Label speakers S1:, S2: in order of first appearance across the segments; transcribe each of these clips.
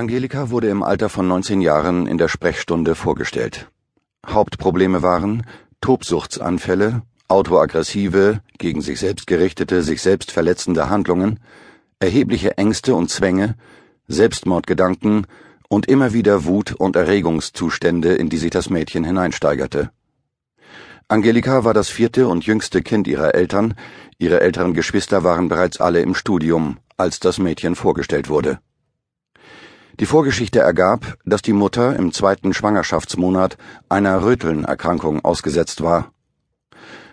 S1: Angelika wurde im Alter von 19 Jahren in der Sprechstunde vorgestellt. Hauptprobleme waren Tobsuchtsanfälle, autoaggressive, gegen sich selbst gerichtete, sich selbst verletzende Handlungen, erhebliche Ängste und Zwänge, Selbstmordgedanken und immer wieder Wut und Erregungszustände, in die sich das Mädchen hineinsteigerte. Angelika war das vierte und jüngste Kind ihrer Eltern, ihre älteren Geschwister waren bereits alle im Studium, als das Mädchen vorgestellt wurde. Die Vorgeschichte ergab, dass die Mutter im zweiten Schwangerschaftsmonat einer Rötelnerkrankung ausgesetzt war.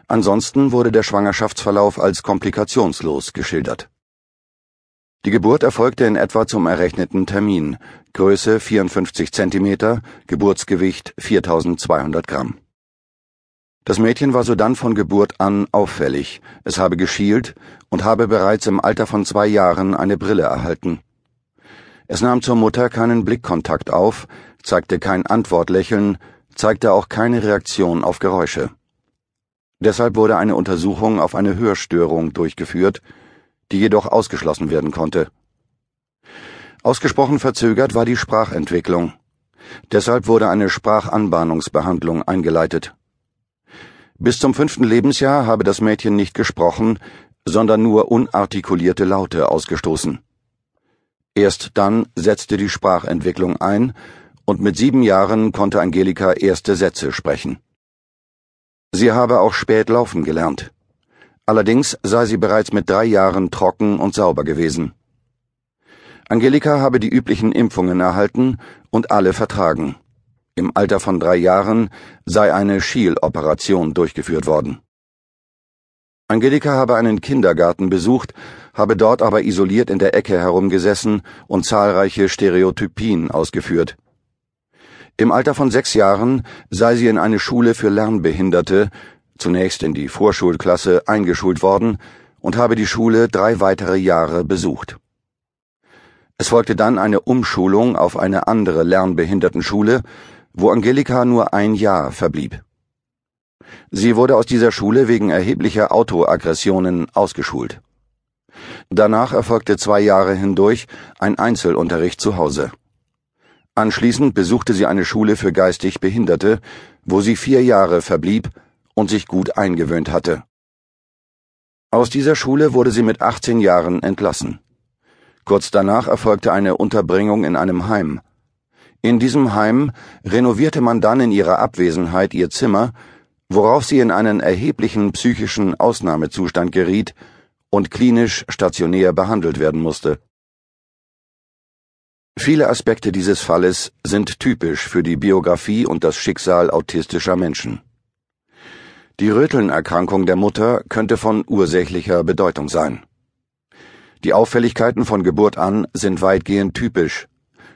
S1: Ansonsten wurde der Schwangerschaftsverlauf als komplikationslos geschildert. Die Geburt erfolgte in etwa zum errechneten Termin, Größe 54 cm, Geburtsgewicht 4200 Gramm. Das Mädchen war sodann von Geburt an auffällig, es habe geschielt und habe bereits im Alter von zwei Jahren eine Brille erhalten. Es nahm zur Mutter keinen Blickkontakt auf, zeigte kein Antwortlächeln, zeigte auch keine Reaktion auf Geräusche. Deshalb wurde eine Untersuchung auf eine Hörstörung durchgeführt, die jedoch ausgeschlossen werden konnte. Ausgesprochen verzögert war die Sprachentwicklung. Deshalb wurde eine Sprachanbahnungsbehandlung eingeleitet. Bis zum fünften Lebensjahr habe das Mädchen nicht gesprochen, sondern nur unartikulierte Laute ausgestoßen. Erst dann setzte die Sprachentwicklung ein, und mit sieben Jahren konnte Angelika erste Sätze sprechen. Sie habe auch spät laufen gelernt. Allerdings sei sie bereits mit drei Jahren trocken und sauber gewesen. Angelika habe die üblichen Impfungen erhalten und alle vertragen. Im Alter von drei Jahren sei eine Schieloperation durchgeführt worden. Angelika habe einen Kindergarten besucht, habe dort aber isoliert in der Ecke herumgesessen und zahlreiche Stereotypien ausgeführt. Im Alter von sechs Jahren sei sie in eine Schule für Lernbehinderte, zunächst in die Vorschulklasse, eingeschult worden und habe die Schule drei weitere Jahre besucht. Es folgte dann eine Umschulung auf eine andere Lernbehindertenschule, wo Angelika nur ein Jahr verblieb. Sie wurde aus dieser Schule wegen erheblicher Autoaggressionen ausgeschult. Danach erfolgte zwei Jahre hindurch ein Einzelunterricht zu Hause. Anschließend besuchte sie eine Schule für geistig Behinderte, wo sie vier Jahre verblieb und sich gut eingewöhnt hatte. Aus dieser Schule wurde sie mit 18 Jahren entlassen. Kurz danach erfolgte eine Unterbringung in einem Heim. In diesem Heim renovierte man dann in ihrer Abwesenheit ihr Zimmer worauf sie in einen erheblichen psychischen Ausnahmezustand geriet und klinisch stationär behandelt werden musste. Viele Aspekte dieses Falles sind typisch für die Biografie und das Schicksal autistischer Menschen. Die Rötelnerkrankung der Mutter könnte von ursächlicher Bedeutung sein. Die Auffälligkeiten von Geburt an sind weitgehend typisch.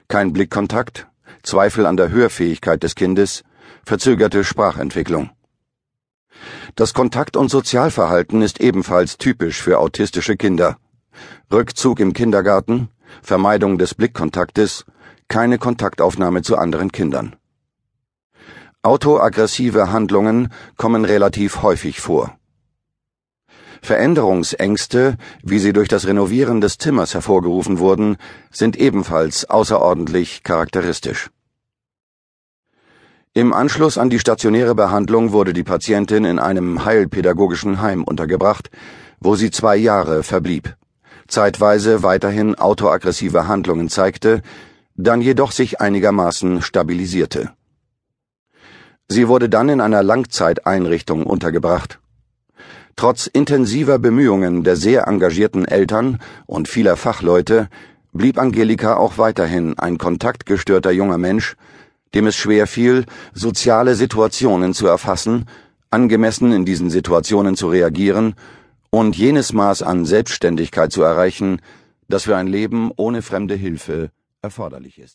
S1: Kein Blickkontakt, Zweifel an der Hörfähigkeit des Kindes, verzögerte Sprachentwicklung. Das Kontakt- und Sozialverhalten ist ebenfalls typisch für autistische Kinder. Rückzug im Kindergarten, Vermeidung des Blickkontaktes, keine Kontaktaufnahme zu anderen Kindern. Autoaggressive Handlungen kommen relativ häufig vor. Veränderungsängste, wie sie durch das Renovieren des Zimmers hervorgerufen wurden, sind ebenfalls außerordentlich charakteristisch. Im Anschluss an die stationäre Behandlung wurde die Patientin in einem heilpädagogischen Heim untergebracht, wo sie zwei Jahre verblieb, zeitweise weiterhin autoaggressive Handlungen zeigte, dann jedoch sich einigermaßen stabilisierte. Sie wurde dann in einer Langzeiteinrichtung untergebracht. Trotz intensiver Bemühungen der sehr engagierten Eltern und vieler Fachleute blieb Angelika auch weiterhin ein kontaktgestörter junger Mensch, dem es schwer fiel, soziale Situationen zu erfassen, angemessen in diesen Situationen zu reagieren und jenes Maß an Selbstständigkeit zu erreichen, das für ein Leben ohne fremde Hilfe erforderlich ist